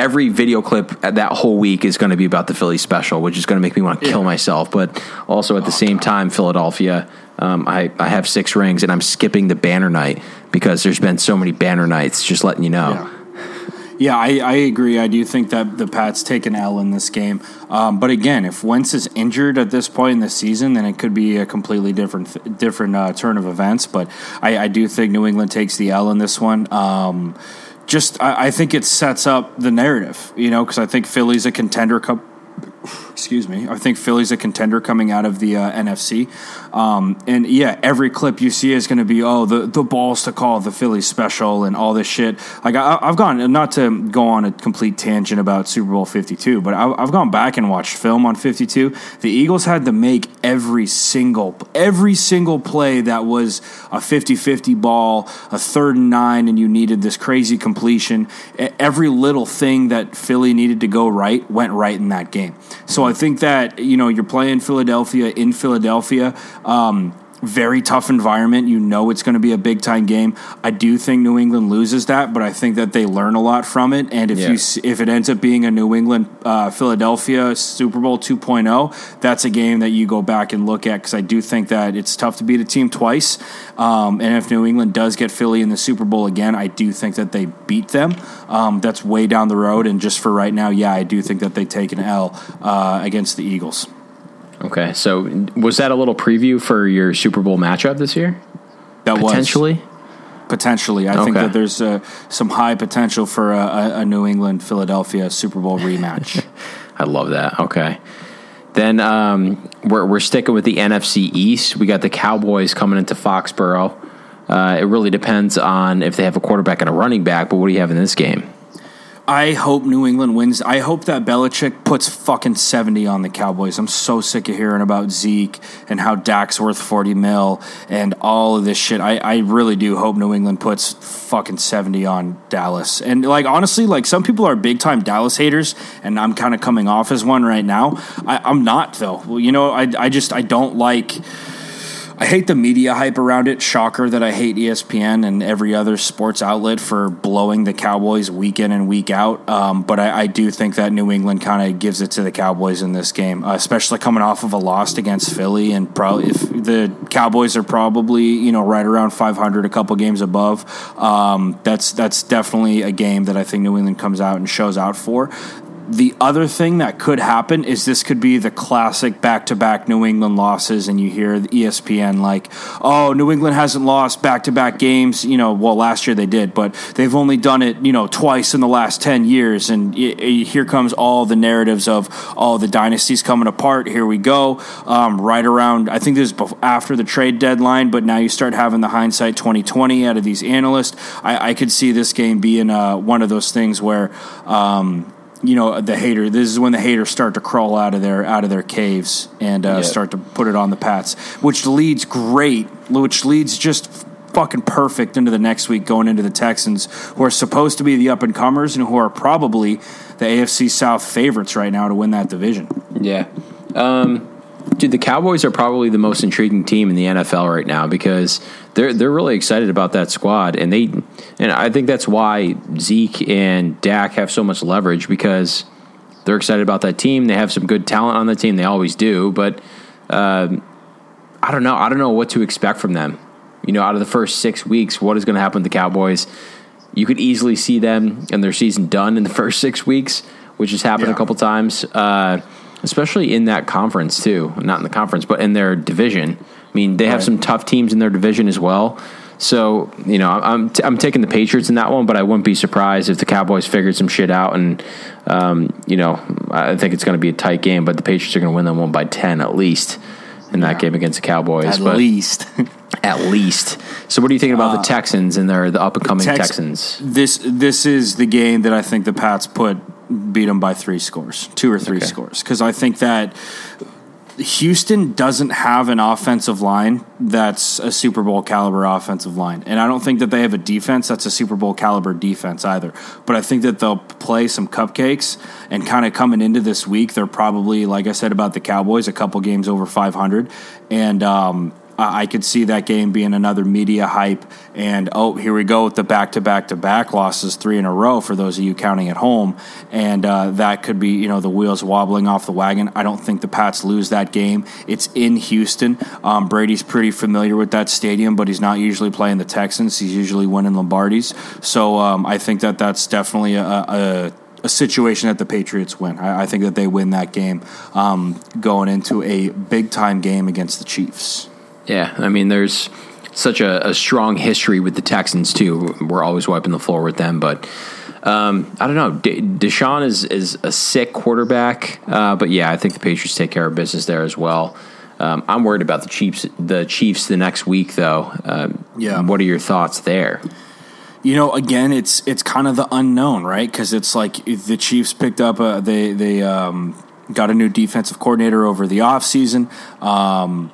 Every video clip at that whole week is going to be about the Philly special, which is going to make me want to kill Yeah. myself. But also at the same time, Philadelphia, um, I, I have six rings and I'm skipping the banner night because there's been so many banner nights. Just letting you know. Yeah. Yeah, I, I agree. I do think that the Pats take an L in this game. Um, but again, if Wentz is injured at this point in the season, then it could be a completely different different uh, turn of events. But I, I, do think New England takes the L in this one. Um, just I, I, think it sets up the narrative, you know, because I think Philly's a contender. Co- excuse me. I think Philly's a contender coming out of the uh, NFC. Um, and yeah, every clip you see is going to be, oh, the, the balls to call the Philly special and all this shit. Like, I, have gone, not to go on a complete tangent about Super Bowl 52, but I, I've gone back and watched film on 52. The Eagles had to make every single, every single play that was a 50 50 ball, a third and nine, and you needed this crazy completion. Every little thing that Philly needed to go right went right in that game. So I think that you know you're playing Philadelphia in Philadelphia. Um, very tough environment. You know it's going to be a big time game. I do think New England loses that, but I think that they learn a lot from it. And if yeah. you if it ends up being a New England uh, Philadelphia Super Bowl 2.0, that's a game that you go back and look at because I do think that it's tough to beat a team twice. Um, and if New England does get Philly in the Super Bowl again, I do think that they beat them. Um, that's way down the road. And just for right now, yeah, I do think that they take an L uh, against the Eagles. Okay, so was that a little preview for your Super Bowl matchup this year? That potentially. Was. Potentially, I okay. think that there's uh, some high potential for a, a New England Philadelphia Super Bowl rematch. [LAUGHS] I love that. Okay, then um, we're we're sticking with the NFC East. We got the Cowboys coming into Foxborough. Uh, it really depends on if they have a quarterback and a running back. But what do you have in this game? I hope New England wins. I hope that Belichick puts fucking 70 on the Cowboys. I'm so sick of hearing about Zeke and how Dak's worth 40 mil and all of this shit. I, I really do hope New England puts fucking 70 on Dallas. And, like, honestly, like, some people are big time Dallas haters, and I'm kind of coming off as one right now. I, I'm not, though. Well, you know, I, I just, I don't like I hate the media hype around it. Shocker that I hate ESPN and every other sports outlet for blowing the Cowboys week in and week out. Um, but I, I, do think that New England kind of gives it to the Cowboys in this game, uh, especially coming off of a loss against Philly. And probably if the Cowboys are probably you know right around 500, a couple games above, um, that's that's definitely a game that I think New England comes out and shows out for. The other thing that could happen is this could be the classic back to back New England losses, and you hear ESPN like, oh, New England hasn't lost back to back games. You know, well, last year they did, but they've only done it, you know, twice in the last 10 years. And here comes all the narratives of, oh, the dynasty's coming apart. Here we go. Um, right around, I think this is after the trade deadline, but now you start having the hindsight 2020 out of these analysts. I, I could see this game being uh, one of those things where, um, you know the hater. This is when the haters start to crawl out of their out of their caves and uh, start to put it on the Pats, which leads great, which leads just fucking perfect into the next week going into the Texans, who are supposed to be the up and comers and who are probably the AFC South favorites right now to win that division. Yeah. Um, Dude, the Cowboys are probably the most intriguing team in the NFL right now because they're they're really excited about that squad, and they and I think that's why Zeke and Dak have so much leverage because they're excited about that team. They have some good talent on the team. They always do, but uh, I don't know. I don't know what to expect from them. You know, out of the first six weeks, what is going to happen to the Cowboys? You could easily see them and their season done in the [LAUGHS] first six weeks, which has happened yeah. a couple times. Uh, especially in that conference too. Not in the conference, but in their division. I mean, they have some tough teams in their division as well. So you know, I'm t- I'm taking the Patriots in that one, but I wouldn't be surprised if the Cowboys figured some shit out. And um, you know, I think it's going to be a tight game, but the Patriots are going to win that one by ten at least in that yeah. game against the Cowboys. At but least. [LAUGHS] at least. So, what are you thinking about uh, the Texans and their the up and coming Tex- Texans? This this is the game that I think the Pats put beat them by three scores, two or three okay. scores, because I think that Houston doesn't have an offensive line that's a Super Bowl caliber offensive line. And I don't think that they have a defense that's a Super Bowl caliber defense either. But I think that they'll play some cupcakes and kind of coming into this week, they're probably, like I said about the Cowboys, a couple games over 500. And, um, uh, I could see that game being another media hype. And oh, here we go with the back to back to back losses, three in a row for those of you counting at home. And uh, that could be, you know, the wheels wobbling off the wagon. I don't think the Pats lose that game. It's in Houston. Um, Brady's pretty familiar with that stadium, but he's not usually playing the Texans. He's usually winning Lombardies. So um, I think that that's definitely a, a a situation that the Patriots win. I, I think that they win that game um, going into a big time game against the Chiefs. Yeah, I mean, there's such a, a, strong history with the Texans too. We're always wiping the floor with them, but um, I don't know. De- Deshaun is is a sick quarterback, uh, but yeah, I think the Patriots take care of business there as well. Um, I'm worried about the Chiefs. The Chiefs the next week, though. Um, yeah. What are your thoughts there? You know, again, it's it's kind of the unknown, right? Because it's like the Chiefs picked up a they they um, got a new defensive coordinator over the offseason. Um,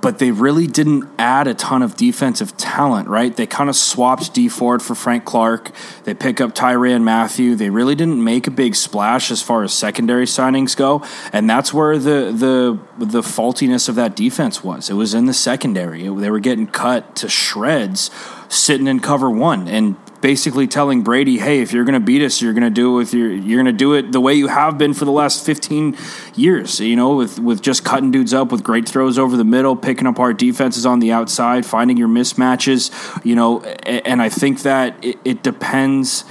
but they really didn't add a ton of defensive talent, right? They kind of swapped Dee Ford for Frank Clark. They pick up Tyrann Mathieu. They really didn't make a big splash as far as secondary signings go, and that's where the the the faultiness of that defense was. It was in the secondary. It, they were getting cut to shreds sitting in cover one and basically telling Brady, "Hey, if you're going to beat us, you're going to do it with your you're going to do it the way you have been for the last 15 years, you know, with with just cutting dudes up with great throws over the middle, picking apart defenses on the outside, finding your mismatches, you know, and I think that it, it depends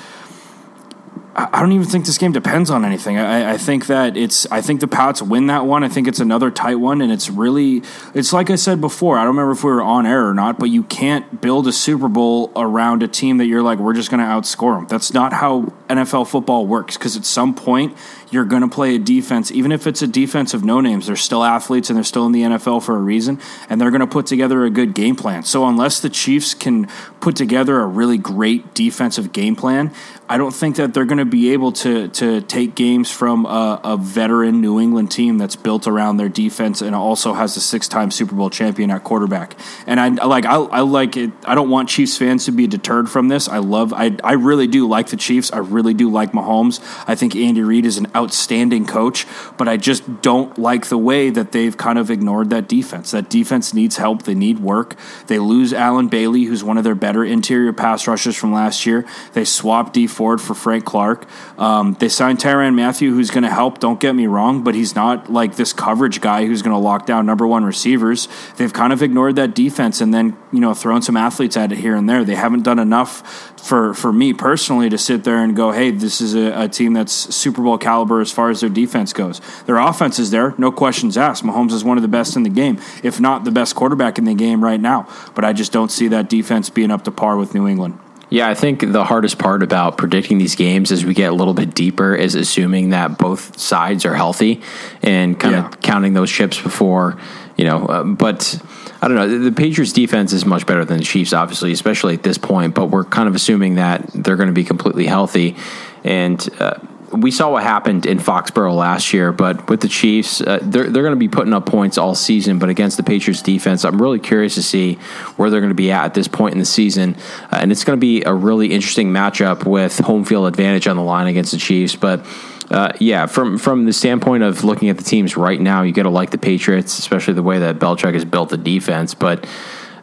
I don't even think this game depends on anything. I, I, think that it's. I think the Pats win that one. I think it's another tight one, and it's really. It's like I said before. I don't remember if we were on air or not, but you can't build a Super Bowl around a team that you're like, we're just going to outscore them. That's not how NFL football works. Because at some point, you're going to play a defense, even if it's a defense of no names. They're still athletes and they're still in the NFL for a reason, and they're going to put together a good game plan. So unless the Chiefs can put together a really great defensive game plan, I don't think that they're going to be able to to take games from a, a, veteran New England team that's built around their defense and also has a six time Super Bowl champion at quarterback. And I like I, I like it. I don't want Chiefs fans to be deterred from this. I love I I really do like the Chiefs. I really do like Mahomes. I think Andy Reid is an outstanding coach, but I just don't like the way that they've kind of ignored that defense. That defense needs help. They need work. They lose Allen Bailey, who's one of their better interior pass rushers from last year. They swap Dee Ford for Frank Clark. Um, they signed Tyrann Mathieu, who's going to help. Don't get me wrong, but he's not like this coverage guy who's going to lock down number one receivers. They've kind of ignored that defense and then you know thrown some athletes at it here and there. They haven't done enough for for me personally to sit there and go, hey, this is a, a team that's Super Bowl caliber as far as their defense goes. Their offense is there, no questions asked. Mahomes is one of the best in the game, if not the best quarterback in the game right now. But I just don't see that defense being up to par with New England. Yeah, I think the hardest part about predicting these games as we get a little bit deeper is assuming that both sides are healthy and kind yeah. of counting those chips before, you know, uh, but I don't know. The Patriots defense is much better than the Chiefs, obviously, especially at this point, but we're kind of assuming that they're going to be completely healthy. And, uh, we saw what happened in Foxborough last year, but with the Chiefs, uh, they're they're going to be putting up points all season. But against the Patriots defense, I'm really curious to see where they're going to be at at this point in the season, uh, and it's going to be a really interesting matchup with home field advantage on the line against the Chiefs. But uh, yeah, from from the standpoint of looking at the teams right now, you got to like the Patriots, especially the way that Belichick has built the defense, but.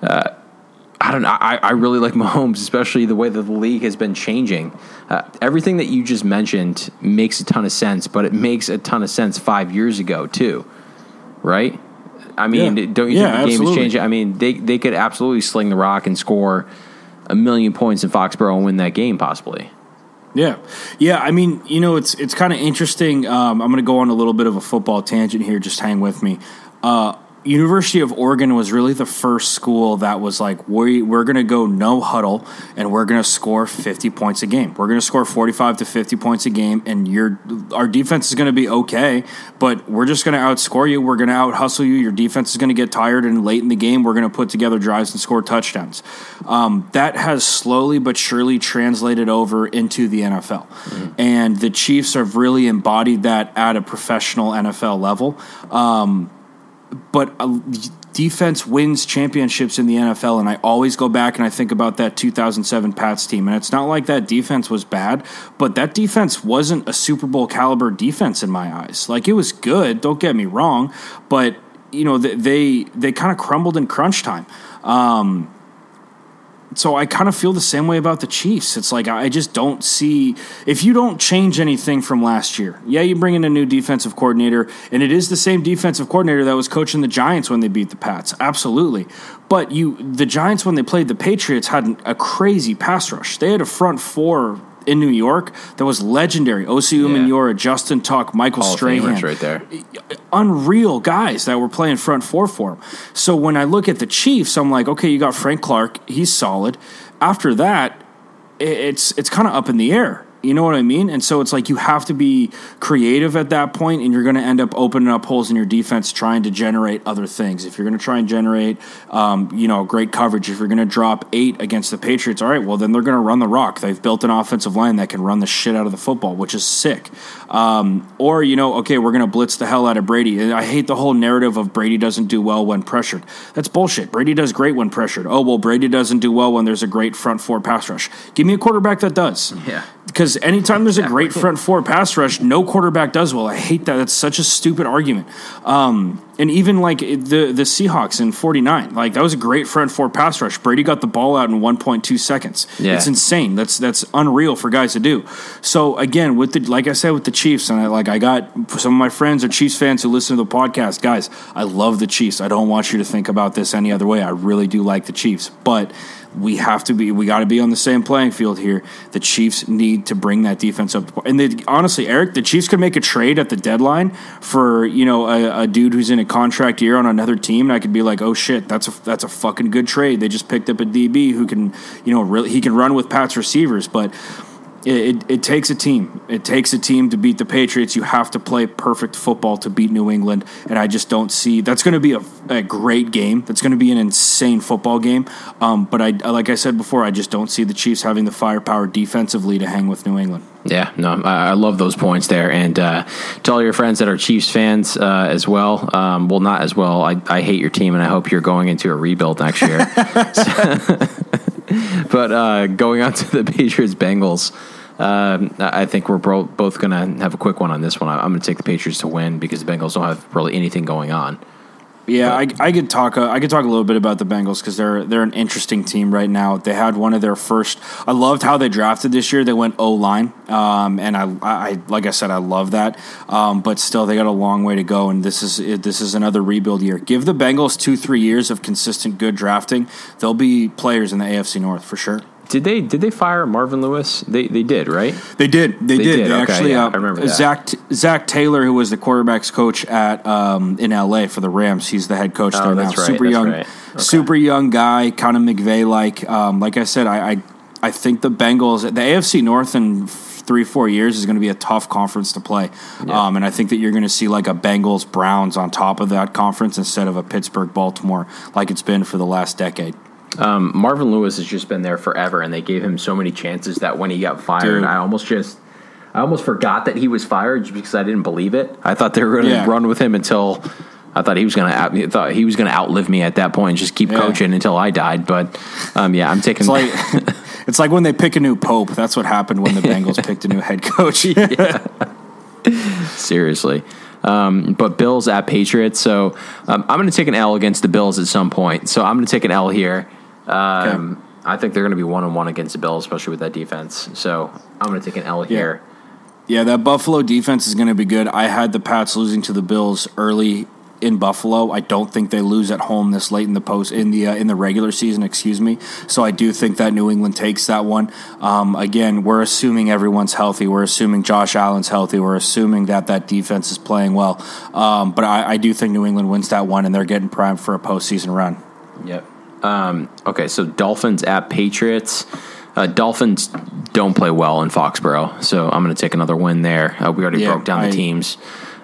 Uh, I don't know. I, I really like Mahomes, especially the way that the league has been changing. Uh, everything that you just mentioned makes a ton of sense, but it makes a ton of sense five years ago too, right? I mean, yeah. don't you yeah, think the game is changing? I mean, they they could absolutely sling the rock and score a million points in Foxborough and win that game, possibly. Yeah, yeah. I mean, you know, it's it's kind of interesting. Um, I'm going to go on a little bit of a football tangent here. Just hang with me. Uh, University of Oregon was really the first school that was like, we, we're going to go no huddle and we're going to score 50 points a game. We're going to score 45 to 50 points a game, and your our defense is going to be okay, but we're just going to outscore you. We're going to out hustle you. Your defense is going to get tired, and late in the game, we're going to put together drives and score touchdowns. Um, that has slowly but surely translated over into the NFL. Mm-hmm. And the Chiefs have really embodied that at a professional NFL level. Um, but defense wins championships in the NFL, and I always go back and I think about that 2007 Pats team, and it's not like that defense was bad, but that defense wasn't a Super Bowl caliber defense in my eyes. Like it was good, don't get me wrong, but you know, they they kind of crumbled in crunch time. Um, so I kind of feel the same way about the Chiefs. It's like I just don't see if you don't change anything from last year. Yeah, you bring in a new defensive coordinator, and it is the same defensive coordinator that was coaching the Giants when they beat the Pats. Absolutely, but you the Giants when they played the Patriots had a crazy pass rush. They had a front four in New York that was legendary. Osi Umenyiora, Justin Tuck, Michael Hall of Strahan. right there. unreal guys that were playing front four for him. So when I look at the Chiefs, I'm like, okay, you got Frank Clark, he's solid. After that, it's it's kind of up in the air. You know what I mean? And so it's like you have to be creative at that point, and you're going to end up opening up holes in your defense trying to generate other things. If you're going to try and generate, um, you know, great coverage, if you're going to drop eight against the Patriots, all right, well, then they're going to run the rock. They've built an offensive line that can run the shit out of the football, which is sick. Um, or, you know, okay, we're going to blitz the hell out of Brady. And I hate the whole narrative of Brady doesn't do well when pressured. That's bullshit. Brady does great when pressured. Oh, well, Brady doesn't do well when there's a great front four pass rush. Give me a quarterback that does. Yeah. Because anytime there's a great front four pass rush, no quarterback does well. I hate that. That's such a stupid argument. Um, and even like the the Seahawks in '49, like that was a great front four pass rush. Brady got the ball out in 1.2 seconds. Yeah. It's insane. That's that's unreal for guys to do. So again, with the like I said with the Chiefs, and I like I got some of my friends are Chiefs fans who listen to the podcast. Guys, I love the Chiefs. I don't want you to think about this any other way. I really do like the Chiefs, but we have to be we got to be on the same playing field here. The Chiefs need to bring that defense up. And they, honestly, Eric, the Chiefs could make a trade at the deadline for you know a, a dude who's in a contract year on another team, and I could be like, oh shit, that's a that's a fucking good trade. They just picked up a DB who can you know really he can run with Pat's receivers, but. It, it, it takes a team. It takes a team to beat the Patriots. You have to play perfect football to beat New England, and I just don't see that's going to be a, a great game. That's going to be an insane football game. Um, but I, like I said before, I just don't see the Chiefs having the firepower defensively to hang with New England. Yeah, no, I, I love those points there. And uh, to all your friends that are Chiefs fans uh, as well, um, well, not as well. I, I hate your team, and I hope you're going into a rebuild next year. [LAUGHS] [LAUGHS] [LAUGHS] but uh, going on to the [LAUGHS] Patriots Bengals, um, I think we're bro- both going to have a quick one on this one. I'm going to take the Patriots to win because the Bengals don't have really anything going on. Yeah, I, I could talk. Uh, I could talk a little bit about the Bengals because they're they're an interesting team right now. They had one of their first. I loved how they drafted this year. They went O line, um, and I, I like I said, I love that. Um, but still, they got a long way to go, and this is this is another rebuild year. Give the Bengals two three years of consistent good drafting. They'll be players in the AFC North for sure. Did they did they fire Marvin Lewis? They they did, right? They did. They, They did. did, They okay, actually. yeah, uh, I remember that. Zac Zac Taylor, who was the quarterbacks coach at um, in LA for the Rams. He's the head coach Oh, there now. right, Super young, right. Okay. super young guy, kind of McVay like. Um, like I said, I, I I think the Bengals, the AFC North in three four years is going to be a tough conference to play. Um, and I think that you're going to see like a Bengals Browns on top of that conference instead of a Pittsburgh Baltimore like it's been for the last decade. Um, Marvin Lewis has just been there forever, and they gave him so many chances that when he got fired, Dude. I almost just, I almost forgot that he was fired just because I didn't believe it. I thought they were going to Yeah. run with him until I thought he was going to out, thought he was going to outlive me at that point and just keep Yeah. coaching until I died. But um, yeah, I'm taking It's like [LAUGHS] it's like when they pick a new pope. That's what happened when the Bengals [LAUGHS] picked a new head coach. seriously. Um, but Bills at Patriots, so um, I'm going to take an L against the Bills at some point. So I'm going to take an L here. Um, I think they're going to be one on one against the Bills, especially with that defense. So I'm going to take an L here. Yeah, that Buffalo defense is going to be good. I had the Pats losing to the Bills early in Buffalo. I don't think they lose at home this late in the post in the uh, in the regular season. Excuse me. So I do think that New England takes that one. Um, again, we're assuming everyone's healthy. We're assuming Josh Allen's healthy. We're assuming that that defense is playing well. Um, but I, I do think New England wins that one, and they're getting primed for a postseason run. Yep. Um, okay, so Dolphins at Patriots. Uh, Dolphins don't play well in Foxborough, so I'm going to take another win there. Uh, we already Yeah, broke down I- the teams.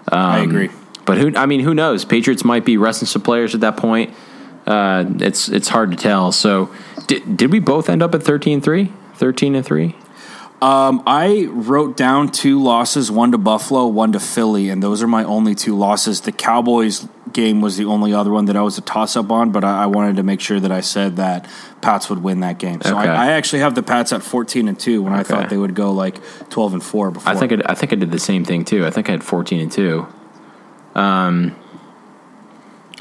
I Um, agree. But who? I mean, who knows? Patriots might be resting some players at that point. Uh, it's it's hard to tell. So, did, did we both end up at 13-3? 13 and three. Um, I wrote down two losses, one to Buffalo, one to Philly, and those are my only two losses. The Cowboys game was the only other one that I was a toss up on, but I, I wanted to make sure that I said that Pats would win that game. So Okay. I, I actually have the Pats at fourteen and two when I thought they would go like twelve and four before. I think I, I think I did the same thing too. I think I had fourteen and two. Um,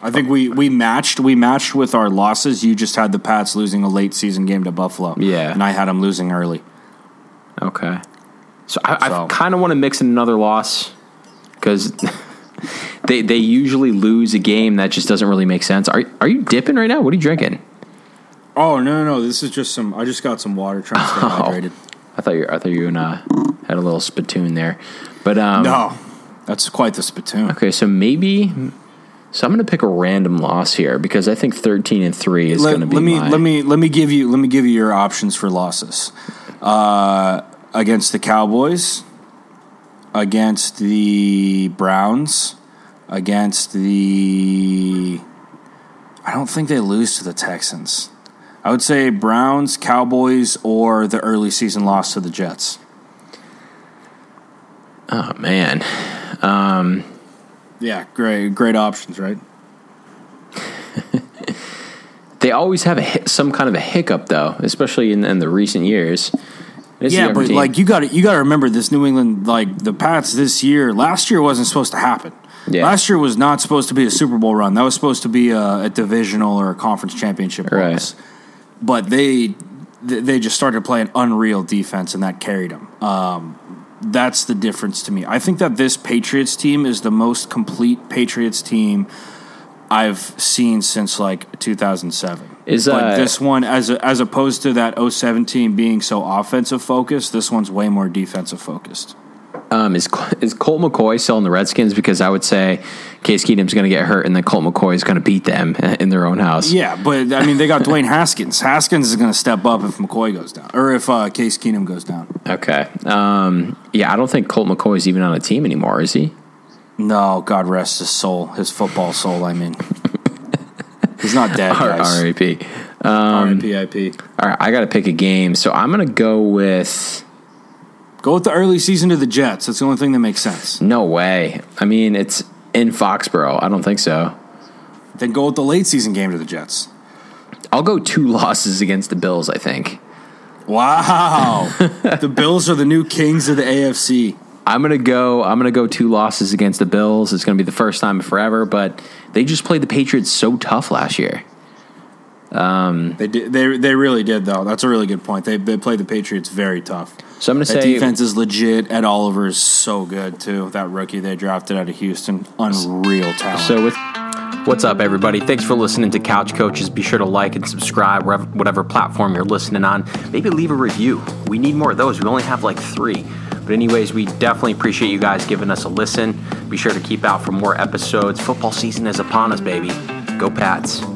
I think we we matched. We matched with our losses. You just had the Pats losing a late season game to Buffalo. Yeah. and I had them losing early. Okay. So I, So- I kind of want to mix in another loss because they they usually lose a game that just doesn't really make sense. Are are you dipping right now? What are you drinking? Oh no, no, no! This is just some. I just got some water trying to stay [LAUGHS] Oh. hydrated. I thought you I thought you and, uh, had a little spittoon there, but um, No, that's quite the spittoon. Okay, so maybe. So I'm going to pick a random loss here because I think 13 and three is going to be let me my- let me let me give you let me give you your options for losses uh, against the Cowboys, against the Browns, against the. I don't think they lose to the Texans. I would say Browns, Cowboys, or the early season loss to the Jets. Oh man, um, Yeah, great great options, right? [LAUGHS] they always have a some kind of a hiccup though, especially in, in the recent years. Yeah, but team. like you got to you got to remember this New England like the Pats this year. Last year wasn't supposed to happen. Yeah. Last year was not supposed to be a Super Bowl run. That was supposed to be a, a divisional or a conference championship Right. race. But they they just started playing unreal defense, and that carried them. Um, that's the difference to me. I think that this Patriots team is the most complete Patriots team I've seen since like 2007. Is, but uh, this one, as a, as opposed to that 07 team being so offensive focused, this one's way more defensive focused. um, is is Colt McCoy still in the Redskins? Because I would say Case Keenum's going to get hurt, and then Colt McCoy is going to beat them [LAUGHS] in their own house. Yeah, but I mean, they got Dwayne Haskins. Haskins is going to step up if McCoy goes down, or if uh, Case Keenum goes down. Okay. Um, yeah, I don't think Colt McCoy is even on a team anymore, is he? No, God rest his soul, his football soul. I mean, [LAUGHS] he's not dead, R- guys. R.A.P. Um, R.I.P.I.P. All right, I got to pick a game, so I'm going to go with. Go with the early season to the Jets. That's the only thing that makes sense. No way. I mean, it's in Foxborough. I don't think so. Then go with the late season game to the Jets. I'll go two [LAUGHS] losses against the Bills. I think Wow, [LAUGHS] the Bills are the new kings of the AFC. I'm gonna go. I'm gonna go two losses against the Bills. It's gonna be the first time in forever, but they just played the Patriots so tough last year. Um, they did, they they really did though. That's a really good point. They they played the Patriots very tough. So I'm gonna That say defense is legit. Ed Oliver is so good too. That rookie they drafted out of Houston, unreal talent. So with what's up, everybody? Thanks for listening to Couch Coaches. Be sure to like and subscribe wherever, whatever platform you're listening on. Maybe leave a review. We need more of those. We only have like three. But anyways, we definitely appreciate you guys giving us a listen. Be sure to keep out for more episodes. Football season is upon us, baby. Go Pats.